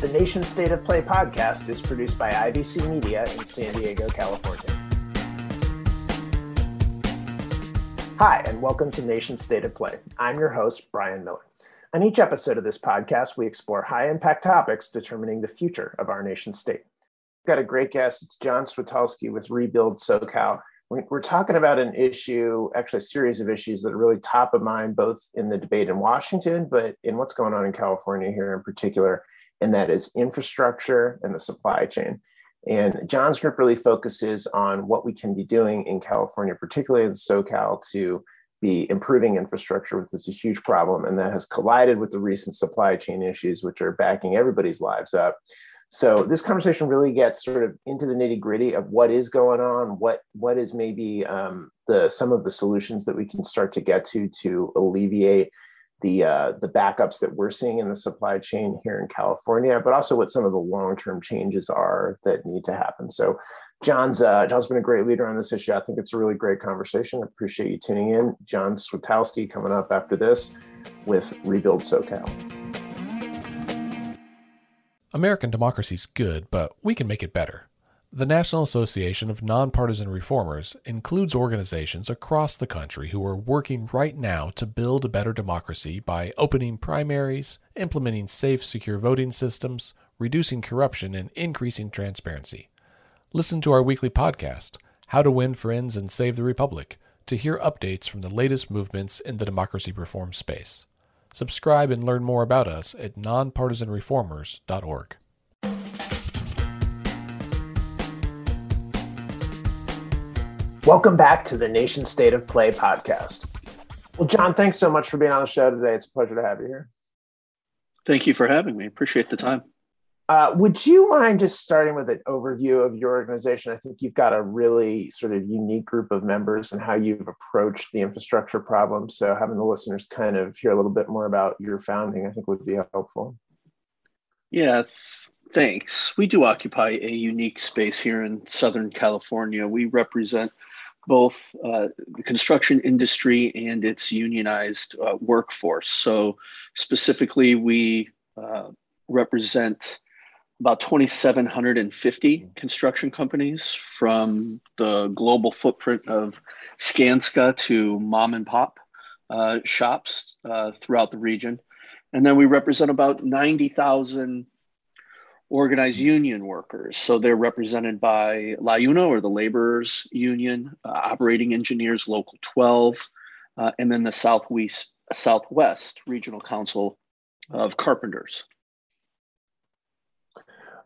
The Nation State of Play podcast is produced by IBC Media in San Diego, California. Hi, and welcome to Nation State of Play. I'm your host, Bryan Miller. On each episode of this podcast, we explore high impact topics determining the future of our nation state. We've got a great guest. It's Jon Switalski with Rebuild SoCal. We're talking about an issue, actually, a series of issues that are really top of mind, both in the debate in Washington, but in what's going on in California here in particular and that is infrastructure and the supply chain. And Jon's group really focuses on what we can be doing in California, particularly in SoCal, to be improving infrastructure, which is a huge problem. And that has collided with the recent supply chain issues, which are backing everybody's lives up. So this conversation really gets sort of into the nitty gritty of what is going on, what what is maybe um, the some of the solutions that we can start to get to to alleviate the uh, the backups that we're seeing in the supply chain here in California, but also what some of the long term changes are that need to happen. So, Jon's uh, Jon's been a great leader on this issue. I think it's a really great conversation. I appreciate you tuning in. Jon Switalski coming up after this with Rebuild SoCal. American democracy is good, but we can make it better. The National Association of Nonpartisan Reformers includes organizations across the country who are working right now to build a better democracy by opening primaries, implementing safe, secure voting systems, reducing corruption, and increasing transparency. Listen to our weekly podcast, How to Win Friends and Save the Republic, to hear updates from the latest movements in the democracy reform space. Subscribe and learn more about us at nonpartisanreformers.org. Welcome back to the Nation State of Play podcast. Well, Jon, thanks so much for being on the show today. It's a pleasure to have you here. Thank you for having me. Appreciate the time. Uh, would you mind just starting with an overview of your organization? I think you've got a really sort of unique group of members and how you've approached the infrastructure problem. So, having the listeners kind of hear a little bit more about your founding, I think would be helpful. Yeah, thanks. We do occupy a unique space here in Southern California. We represent both uh, the construction industry and its unionized uh, workforce. So, specifically, we uh, represent about 2,750 construction companies from the global footprint of Skanska to mom and pop uh, shops uh, throughout the region. And then we represent about 90,000 organized union workers. So they're represented by LIUNA or the Laborers Union, uh, Operating Engineers Local 12, uh, and then the Southwest, Southwest Regional Council of Carpenters.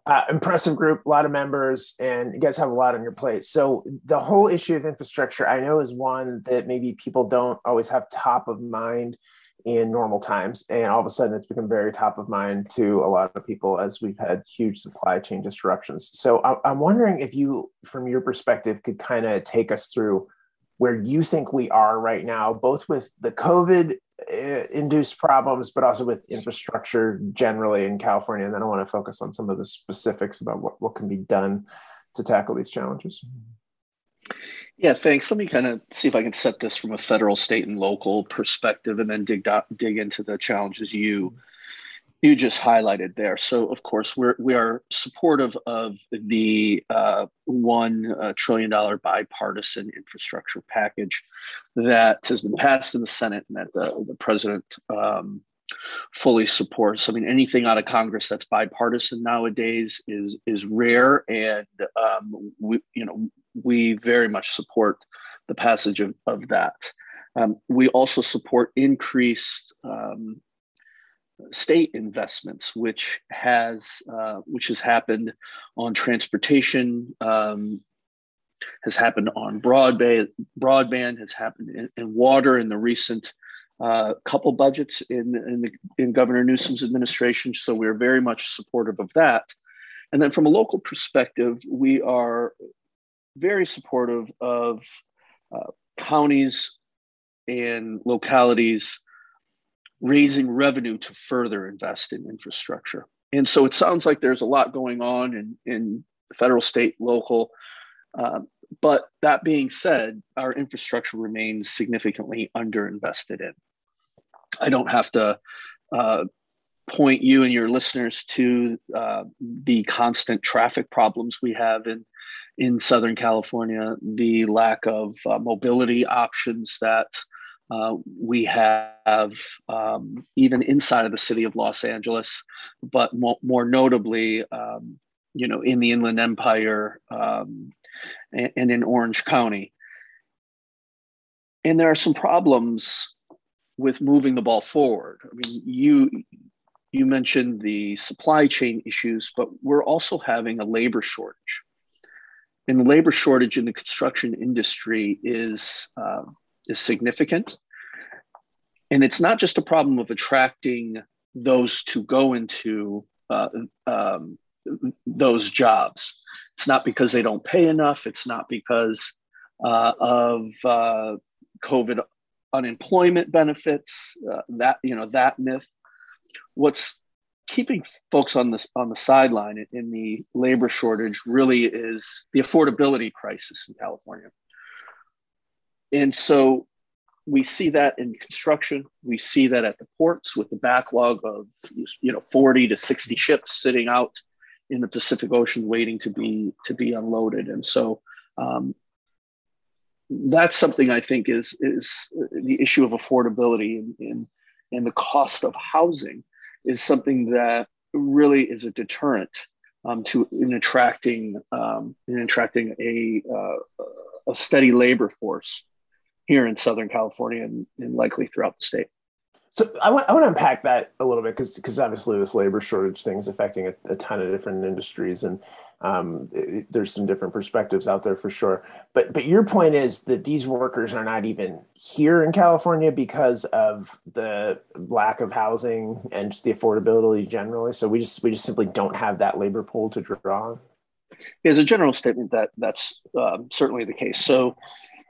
Uh, impressive group, a lot of members, and you guys have a lot on your plate. So the whole issue of infrastructure, I know, is one that maybe people don't always have top of mind in normal times. And all of a sudden, it's become very top of mind to a lot of people as we've had huge supply chain disruptions. So I'm wondering if you, from your perspective, could kind of take us through where you think we are right now, both with the COVID uh, induced problems, but also with infrastructure generally in California. And then I want to focus on some of the specifics about what, what can be done to tackle these challenges. Yeah, thanks. Let me kind of see if I can set this from a federal, state, and local perspective, and then dig dig into the challenges you you just highlighted there. So, of course, we're we are supportive of the uh, uh, trillion dollar bipartisan infrastructure package that has been passed in the Senate and that the, the president um, fully supports. I mean, anything out of Congress that's bipartisan nowadays is is rare, and um, we you know we very much support the passage of, of that. Um, we also support increased um, state investments, which has uh, which has happened on transportation, um, has happened on broadband, broadband has happened in, in water in the recent uh, couple budgets in in, the, in Governor Newsom's administration. So we're very much supportive of that. And then from a local perspective, we are very supportive of uh, counties and localities raising revenue to further invest in infrastructure. And so it sounds like there's a lot going on in, in federal, state, local. Uh, but that being said, our infrastructure remains significantly underinvested in. I don't have to uh, point you and your listeners to uh, the constant traffic problems we have in in Southern California, the lack of uh, mobility options that uh, we have um, even inside of the city of Los Angeles, but mo- more notably, um, you know, in the Inland Empire um, and, in Orange County. And there are some problems with moving the ball forward. I mean, you you mentioned the supply chain issues, but we're also having a labor shortage. And the labor shortage in the construction industry is, uh, is significant. And it's not just a problem of attracting those to go into uh, um, those jobs. It's not because they don't pay enough. It's not because uh, of uh, COVID unemployment benefits. Uh, that you know that myth what's keeping folks on this on the sideline in the labor shortage really is the affordability crisis in California. And so we see that in construction, we see that at the ports with the backlog of you know 40 to 60 ships sitting out in the Pacific Ocean waiting to be to be unloaded. And so um, that's something I think is is the issue of affordability and, and, the cost of housing is something that really is a deterrent um, to in attracting um, in attracting a uh, a steady labor force here in Southern California and, and likely throughout the state. So I want, I want to unpack that a little bit because because obviously this labor shortage thing is affecting a, a ton of different industries and um, it, there's some different perspectives out there for sure. But but your point is that these workers are not even here in California because of the lack of housing and just the affordability generally. So we just we just simply don't have that labor pool to draw on. As a general statement, that that's um, certainly the case. So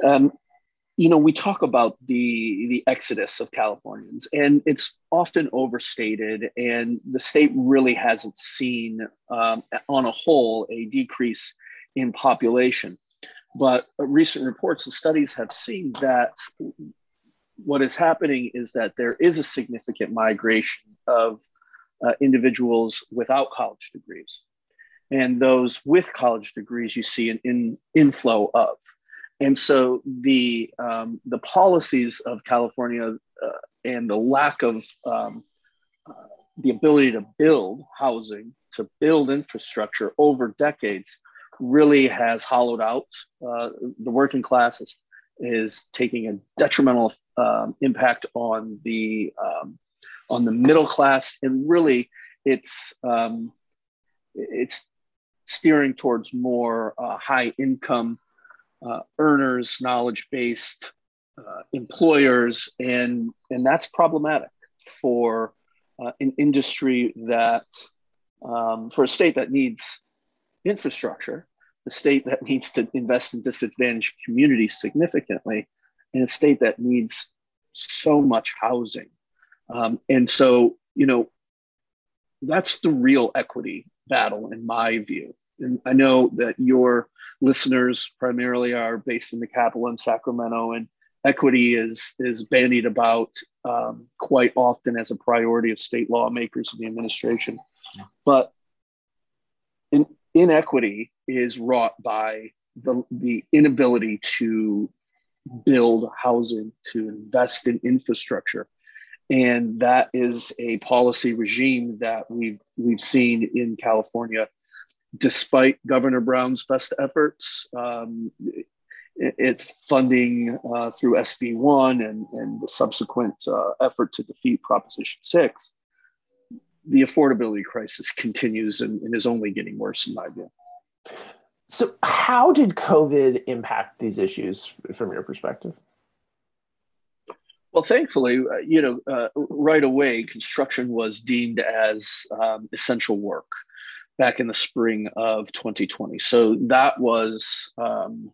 um, you know we talk about the the exodus of californians and it's often overstated and the state really hasn't seen um, on a whole a decrease in population. But recent reports and studies have seen that what is happening is that there is a significant migration of uh, individuals without college degrees and those with college degrees you see an in, inflow of and so the um, the policies of California uh, and the lack of um, uh, the ability to build housing, to build infrastructure over decades, really has hollowed out uh, the working classes. Is taking a detrimental um, impact on the um, on the middle class, and really, it's um, it's steering towards more uh, high income uh, earners, knowledge based uh, employers, and, and that's problematic for uh, an industry that, um, for a state that needs infrastructure, a state that needs to invest in disadvantaged communities significantly, and a state that needs so much housing. Um, and so, you know, that's the real equity battle, in my view. And I know that your listeners primarily are based in the capital in Sacramento, and equity is is bandied about um, quite often as a priority of state lawmakers and the administration. But in, inequity is wrought by the, the inability to build housing, to invest in infrastructure. And that is a policy regime that we've, we've seen in California despite Governor Brown's best efforts, um, it's funding uh, through SB1 and, and the subsequent uh, effort to defeat Proposition 6, the affordability crisis continues and, and, is only getting worse, in my view. So, how did COVID impact these issues from your perspective? Well, thankfully, uh, you know, uh, right away, construction was deemed as um, essential work back in the spring of 2020. So that was um,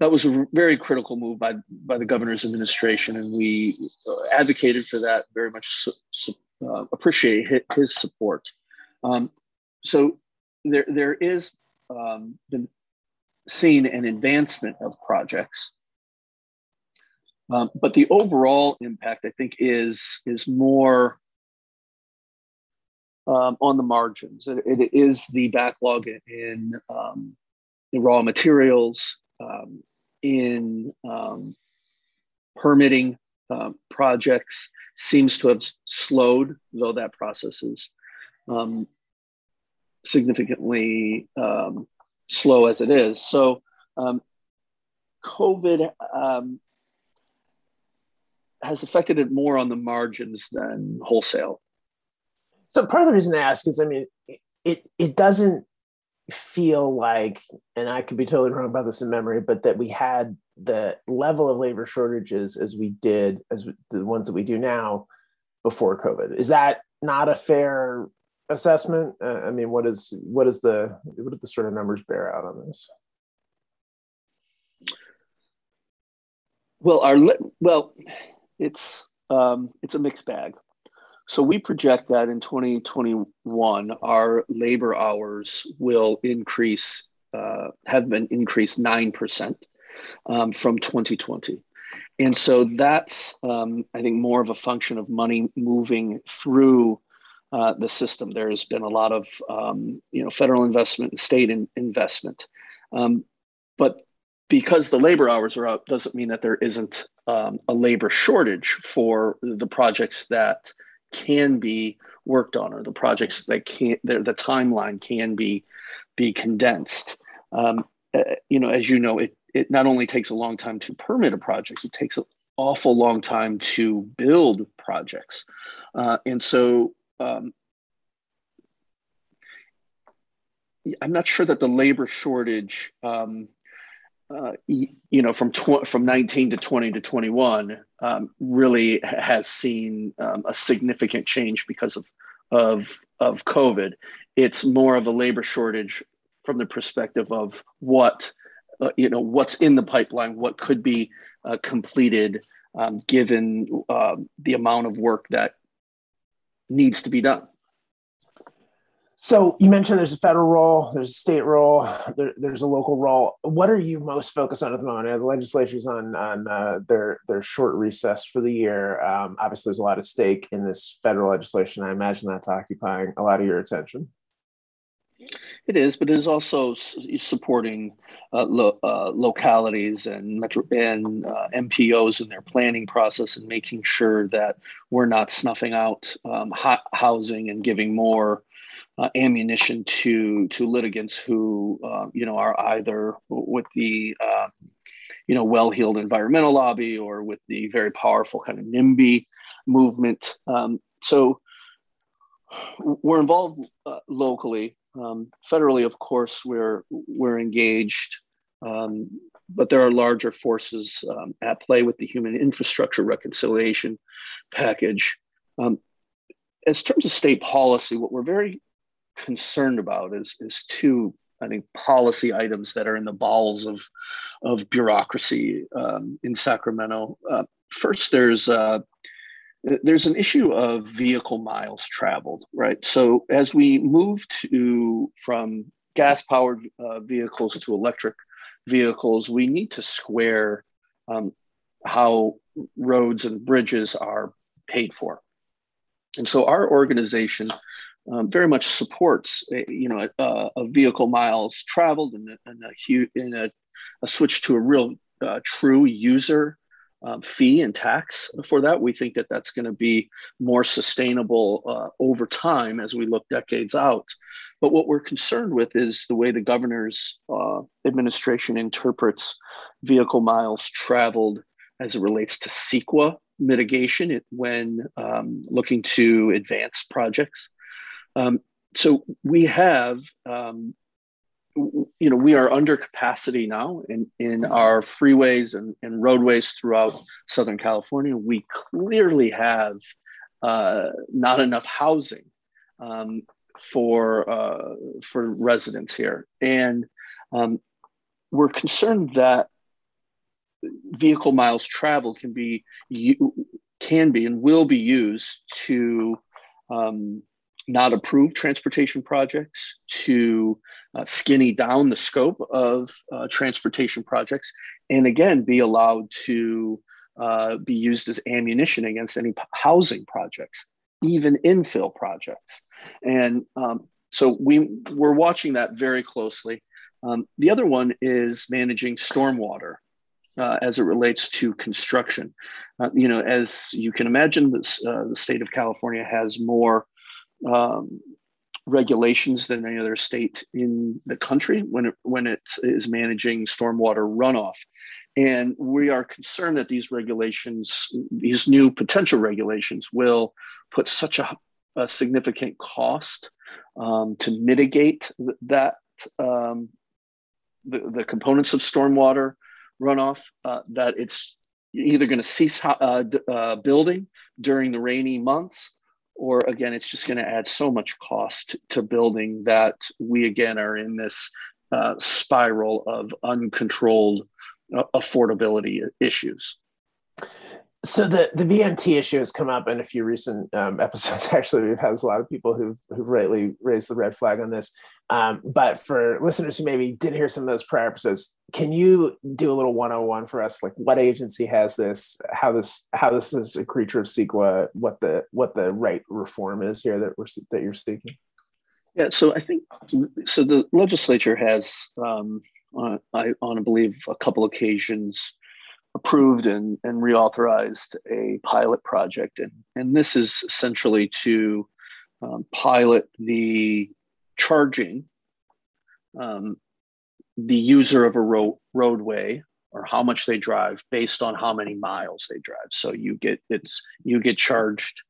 that was a very critical move by by the governor's administration, and we uh, advocated for that very much. Su- su- uh, appreciate his support. Um, so there there is um, been seen an advancement of projects. Um, but the overall impact, I think, is is more um, on the margins. It, it is the backlog in, um, raw materials, um, in um, permitting uh, projects seems to have slowed, though that process is um, significantly slow as it is. So, COVID has affected it more on the margins than wholesale. So, part of the reason I ask is, I mean, it it doesn't feel like, and I could be totally wrong about this in memory, but that we had the level of labor shortages as we did as the ones that we do now before COVID. Is that not a fair assessment? Uh, I mean, what is what is the what do the sort of numbers bear out on this? Well, our well, it's um, it's a mixed bag. So we project that in 2021, our labor hours will increase, uh, have been increased 9% um, from 2020. And so that's, um, I think, more of a function of money moving through uh, the system. There has been a lot of, um, you know, federal investment and state in, investment. Um, but because the labor hours are up doesn't mean that there isn't um, a labor shortage for the projects that can be worked on or the projects that can the, the timeline can be be condensed. Um, uh, you know as you know it it not only takes a long time to permit a project it takes an awful long time to build projects. Uh, and so um, i'm not sure that the labor shortage um, uh, you know, from tw- from 19 to 20 to 21, um, really has seen um, a significant change because of of of COVID. It's more of a labor shortage from the perspective of what uh, you know what's in the pipeline, what could be uh, completed, um, given uh, the amount of work that needs to be done. So you mentioned there's a federal role, there's a state role, there, there's a local role. What are you most focused on at the moment? The legislature's on on uh, their their short recess for the year. Um, obviously, there's a lot of stake in this federal legislation. I imagine that's occupying a lot of your attention. It is, but it is also supporting uh, lo- uh, localities and metro- and uh, MPOs in their planning process and making sure that we're not snuffing out um, housing and giving more uh, ammunition to to litigants who uh, you know are either with the uh, you know well-heeled environmental lobby or with the very powerful kind of NIMBY movement. Um, so we're involved uh, locally, um, federally, of course, we're we're engaged. Um, but there are larger forces um, at play with the human infrastructure reconciliation package. Um, as terms of state policy, what we're very concerned about is is two I think policy items that are in the bowels of of bureaucracy um, in Sacramento. Uh, first, there's uh, there's an issue of vehicle miles traveled, right? So as we move to from gas powered uh, vehicles to electric vehicles, we need to square um, how roads and bridges are paid for. And so our organization um, very much supports a, you know a, a vehicle miles traveled and, a, and a, in a, a switch to a real uh, true user um, fee and tax for that. We think that that's going to be more sustainable uh, over time as we look decades out. But what we're concerned with is the way the governor's uh, administration interprets vehicle miles traveled as it relates to CEQA mitigation when um, looking to advance projects. Um, so we have, um, you know, we are under capacity now in, in our freeways and, and roadways throughout Southern California. We clearly have uh, not enough housing um, for uh, for residents here, and um, we're concerned that vehicle miles traveled can be can be and will be used to um, not approve transportation projects, to uh, skinny down the scope of uh, transportation projects, and again, be allowed to uh, be used as ammunition against any housing projects. even infill projects. And um, so we we're watching that very closely. Um, the other one is managing stormwater uh, as it relates to construction. Uh, you know, as you can imagine, this, uh, the state of California has more um, regulations than any other state in the country when it when it is managing stormwater runoff. And we are concerned that these regulations, these new potential regulations, will put such a, a significant cost um, to mitigate th- that um, the, the components of stormwater runoff uh, that it's either going to cease uh, uh, building during the rainy months or again it's just going to add so much cost to building that we again are in this uh, spiral of uncontrolled uh, affordability issues so the, the VMT issue has come up in a few recent um, episodes. Actually, we've had a lot of people who've, who've rightly raised the red flag on this. Um, but for listeners who maybe didn't hear some of those prior episodes, can you do a little 101 for us? Like what agency has this, how this, how this is a creature of CEQA, what the, what the right reform is here that we're, that you're seeking? Yeah, so I think, so the legislature has, um, on, I, on I believe a couple occasions, approved and, and reauthorized a pilot project. And, and this is essentially to um, pilot the charging um, the user of a ro- roadway or how much they drive based on how many miles they drive. So you get it's you get charged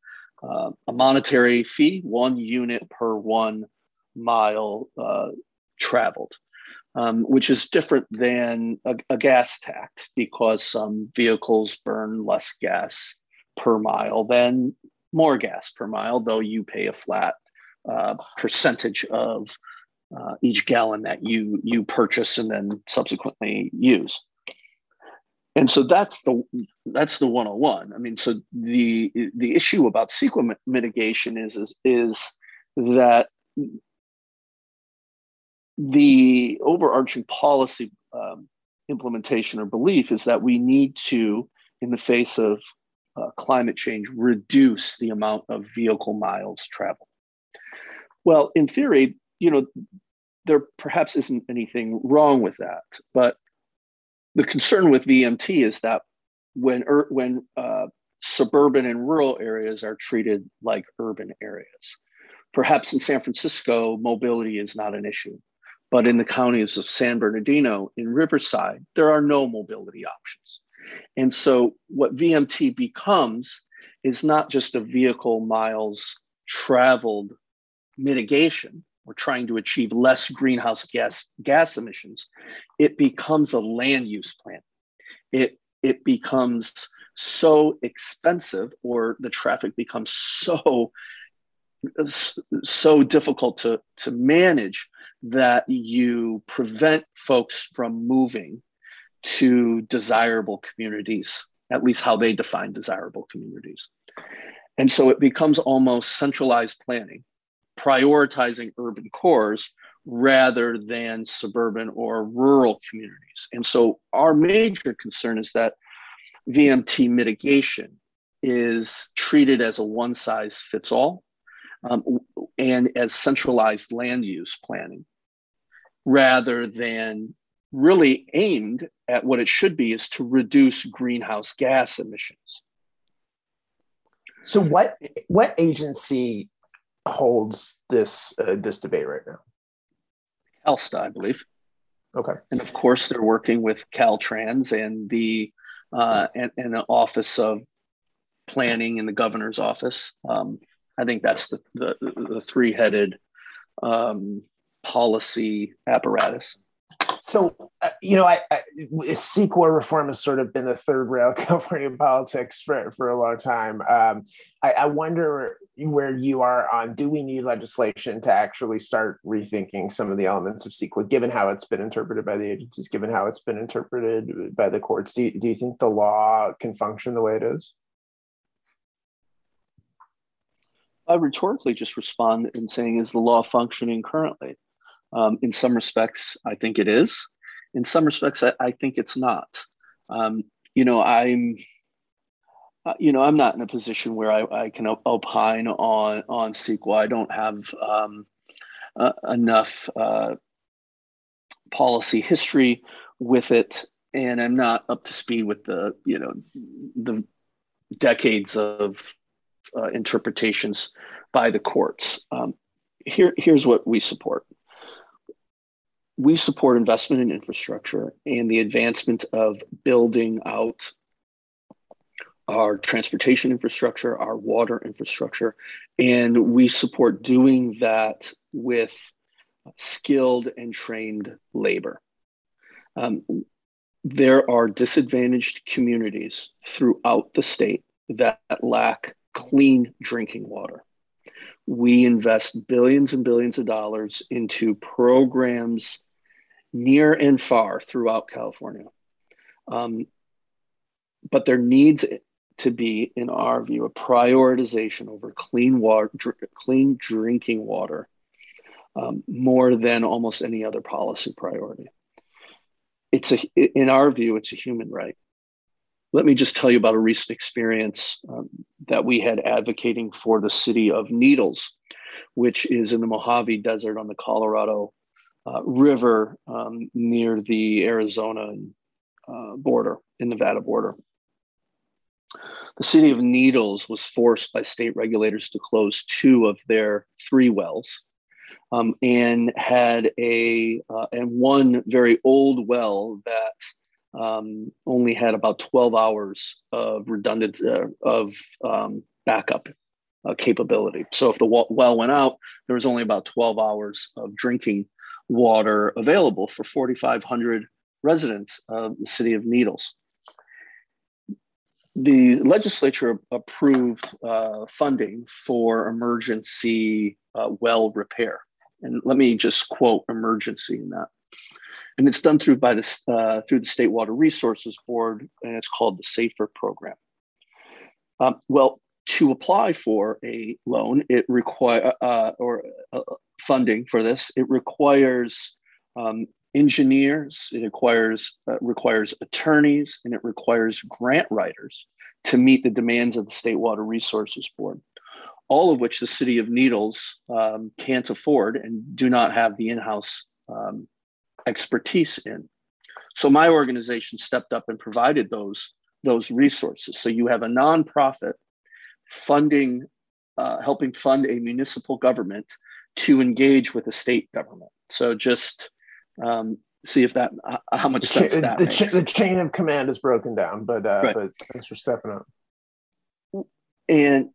uh, a monetary fee, one unit per one mile uh, traveled um, which is different than a, a, gas tax because some vehicles burn less gas per mile than more gas per mile, though you pay a flat uh, percentage of uh, each gallon that you you purchase and then subsequently use. And so that's the that's the 101. I mean, so the the issue about CEQA mitigation is is is that the overarching policy um, implementation or belief is that we need to, in the face of uh, climate change, reduce the amount of vehicle miles traveled. Well, in theory, you know, there perhaps isn't anything wrong with that, but the concern with VMT is that when er, when uh, suburban and rural areas are treated like urban areas, perhaps in San Francisco, mobility is not an issue. But in the counties of San Bernardino in Riverside, there are no mobility options. And so what VMT becomes is not just a vehicle miles traveled mitigation or trying to achieve less greenhouse gas gas emissions it becomes a land use plan it it becomes so expensive or the traffic becomes so so difficult to to manage that you prevent folks from moving to desirable communities, at least how they define desirable communities. And so it becomes almost centralized planning, prioritizing urban cores rather than suburban or rural communities. And so our major concern is that VMT mitigation is treated as a one size fits all um, and as centralized land use planning rather than really aimed at what it should be is to reduce greenhouse gas emissions. So what what agency holds this uh, this debate right now? CalSTA, I believe. Okay. And of course, they're working with Caltrans and the uh, and, and the Office of Planning in the governor's office. Um, I think that's the the, the three headed um, policy apparatus. So, uh, you know, I, I CEQA reform has sort of been the third rail California politics for, for a long time. Um, I, I, wonder where you are on do we need legislation to actually start rethinking some of the elements of CEQA, given how it's been interpreted by the agencies, given how it's been interpreted by the courts? Do do you think the law can function the way it is? I rhetorically just respond in saying, is the law functioning currently? Um, in some respects, I think it is. In some respects, I, I think it's not. Um, you know, I'm uh, you know, I'm not in a position where I, I can opine on on CEQA. I don't have um, uh, enough uh, policy history with it, and I'm not up to speed with the you know the decades of uh, interpretations by the courts. Um, here, here's what we support. We support investment in infrastructure and the advancement of building out our transportation infrastructure, our water infrastructure, and we support doing that with skilled and trained labor. Um, there are disadvantaged communities throughout the state that lack clean drinking water. We invest billions and billions of dollars into programs near and far throughout California. Um, but there needs to be, in our view, a prioritization over clean water, dr- clean drinking water, um, more than almost any other policy priority. It's a, in our view, it's a human right. Let me just tell you about a recent experience um, that we had advocating for the city of Needles, which is in the Mojave Desert on the Colorado uh, River um, near the Arizona uh, border, in Nevada border. The city of Needles was forced by state regulators to close two of their three wells um, and had a uh, and one very old well that um, only had about 12 hours of redundant uh, of um, backup uh, capability. So if the well went out, there was only about 12 hours of drinking water available for 4,500 residents of the city of Needles the legislature approved uh, funding for emergency uh, well repair. And let me just quote emergency in that. And it's done through by the uh, through the State Water Resources Board, and it's called the SAFER program. Um, well, to apply for a loan, it require uh, or uh, funding for this, it requires um, engineers, it requires, uh, requires attorneys, and it requires grant writers to meet the demands of the State Water Resources Board, all of which the City of Needles um, can't afford and do not have the in house um, expertise in. So my organization stepped up and provided those, those resources. So you have a nonprofit funding, uh, helping fund a municipal government to engage with a state government. So just um, see if that uh, how much sense the, that the, makes. the chain of command is broken down, but uh, right. but thanks for stepping up. And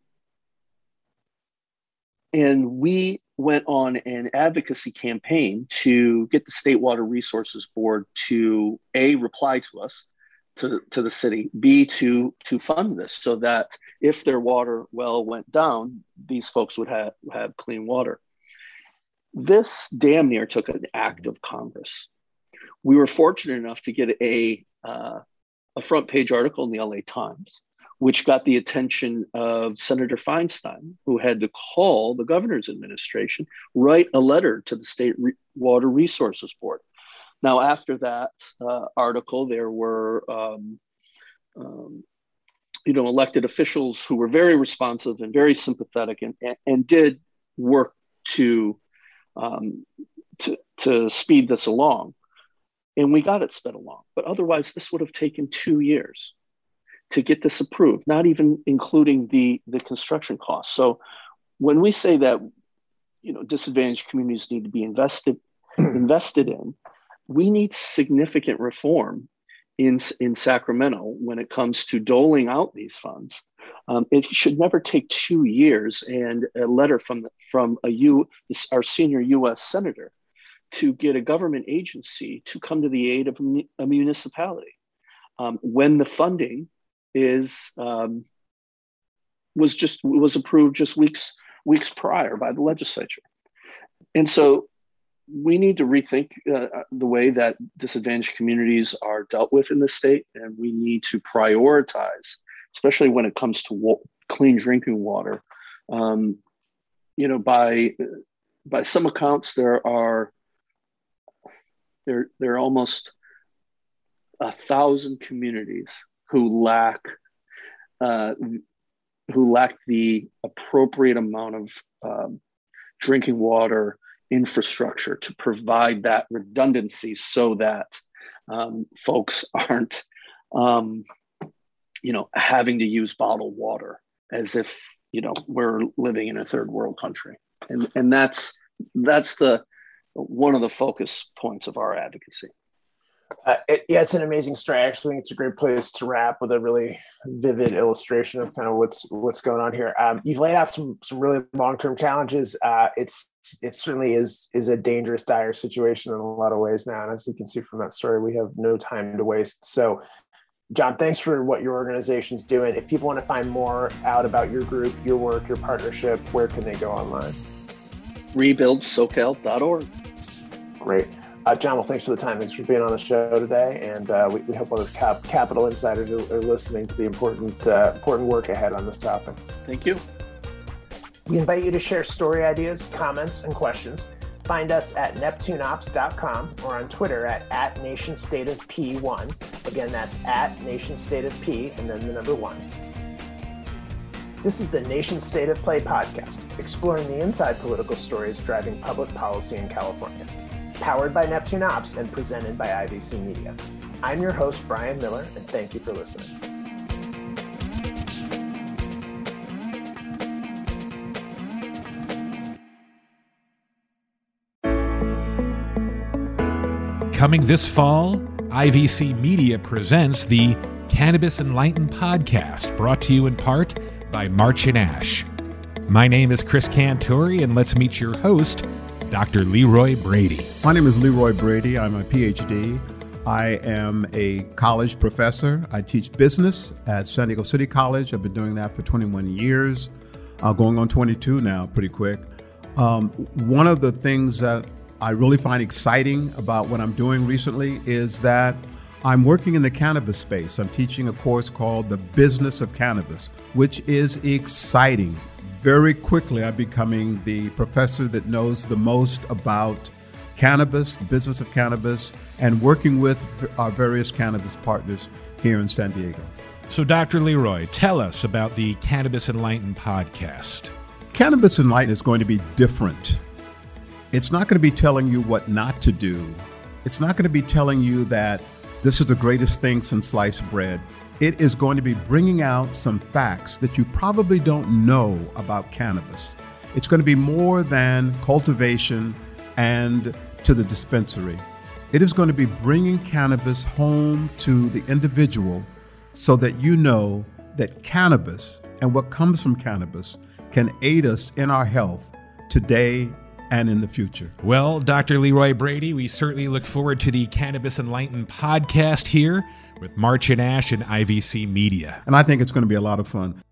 and we went on an advocacy campaign to get the State Water Resources Board to a reply to us to, to the city, b to to fund this so that if their water well went down, these folks would have have clean water. This damn near took an act of Congress. We were fortunate enough to get a, uh, a front page article in the LA Times, which got the attention of Senator Feinstein, who had to call the governor's administration, write a letter to the State Re- Water Resources Board. Now, after that uh, article, there were um, um, you know, elected officials who were very responsive and very sympathetic and, and, did work to um, to, to speed this along. And we got it sped along. But otherwise, this would have taken two years to get this approved, not even including the, the construction costs. So when we say that you know disadvantaged communities need to be invested invested in, we need significant reform in, in Sacramento when it comes to doling out these funds. Um, it should never take two years and a letter from, from a U, our senior US senator to get a government agency to come to the aid of a municipality. Um, when the funding is um, was just was approved just weeks weeks prior by the legislature and so we need to rethink uh, the way that disadvantaged communities are dealt with in the state and we need to prioritize especially when it comes to wa- clean drinking water. Um, you know, by by some accounts, there are there there are almost a thousand communities who lack uh, who lacked the appropriate amount of um, drinking water infrastructure to provide that redundancy so that um, folks aren't um, you know having to use bottled water as if you know we're living in a third world country. And and that's that's the one of the focus points of our advocacy uh, it, yeah, it's an amazing story. I actually think it's a great place to wrap with a really vivid illustration of kind of what's what's going on here. Um, you've laid out some some really long term challenges. Uh, it's it certainly is is a dangerous, dire situation in a lot of ways now. And as you can see from that story, we have no time to waste. So, Jon, thanks for what your organization's doing. If people want to find more out about your group, your work, your partnership, where can they go online? Rebuildsocal.org. Great. Uh, Jon, well, thanks for the time. Thanks for being on the show today, and uh, we, we, hope all those cap- capital insiders are, are, listening to the important uh, important work ahead on this topic. Thank you. We invite you to share story ideas, comments, and questions. Find us at neptuneops.com or on Twitter at, at nationstateofp1. Again, that's at nationstateofp and then the number one. This is the Nation State of Play podcast, exploring the inside political stories driving public policy in California powered by Neptune Ops and presented by IVC Media. I'm your host, Bryan Miller, and thank you for listening. Coming this fall, IVC Media presents the Cannabis Enlightened podcast, brought to you in part by March and Ash. My name is Chris Cantori, and let's meet your host, Dr. Leroy Brady. My name is Leroy Brady. I'm a PhD. I am a college professor. I teach business at San Diego City College. I've been doing that for 21 years, uh, going on 22 now, pretty quick. Um, one of the things that I really find exciting about what I'm doing recently is that I'm working in the cannabis space. I'm teaching a course called The Business of Cannabis, which is exciting very quickly I'm becoming the professor that knows the most about cannabis, the business of cannabis, and working with our various cannabis partners here in San Diego. So, Dr. Leroy, tell us about the Cannabis Enlightened podcast. Cannabis Enlightened is going to be different. It's not going to be telling you what not to do. It's not going to be telling you that this is the greatest thing since sliced bread it is going to be bringing out some facts that you probably don't know about cannabis. It's going to be more than cultivation and to the dispensary. It is going to be bringing cannabis home to the individual so that you know that cannabis and what comes from cannabis can aid us in our health today and in the future. Well, Dr. Leroy Brady, we certainly look forward to the Cannabis Enlightened podcast here with March and Ash and IVC Media. And I think it's going to be a lot of fun.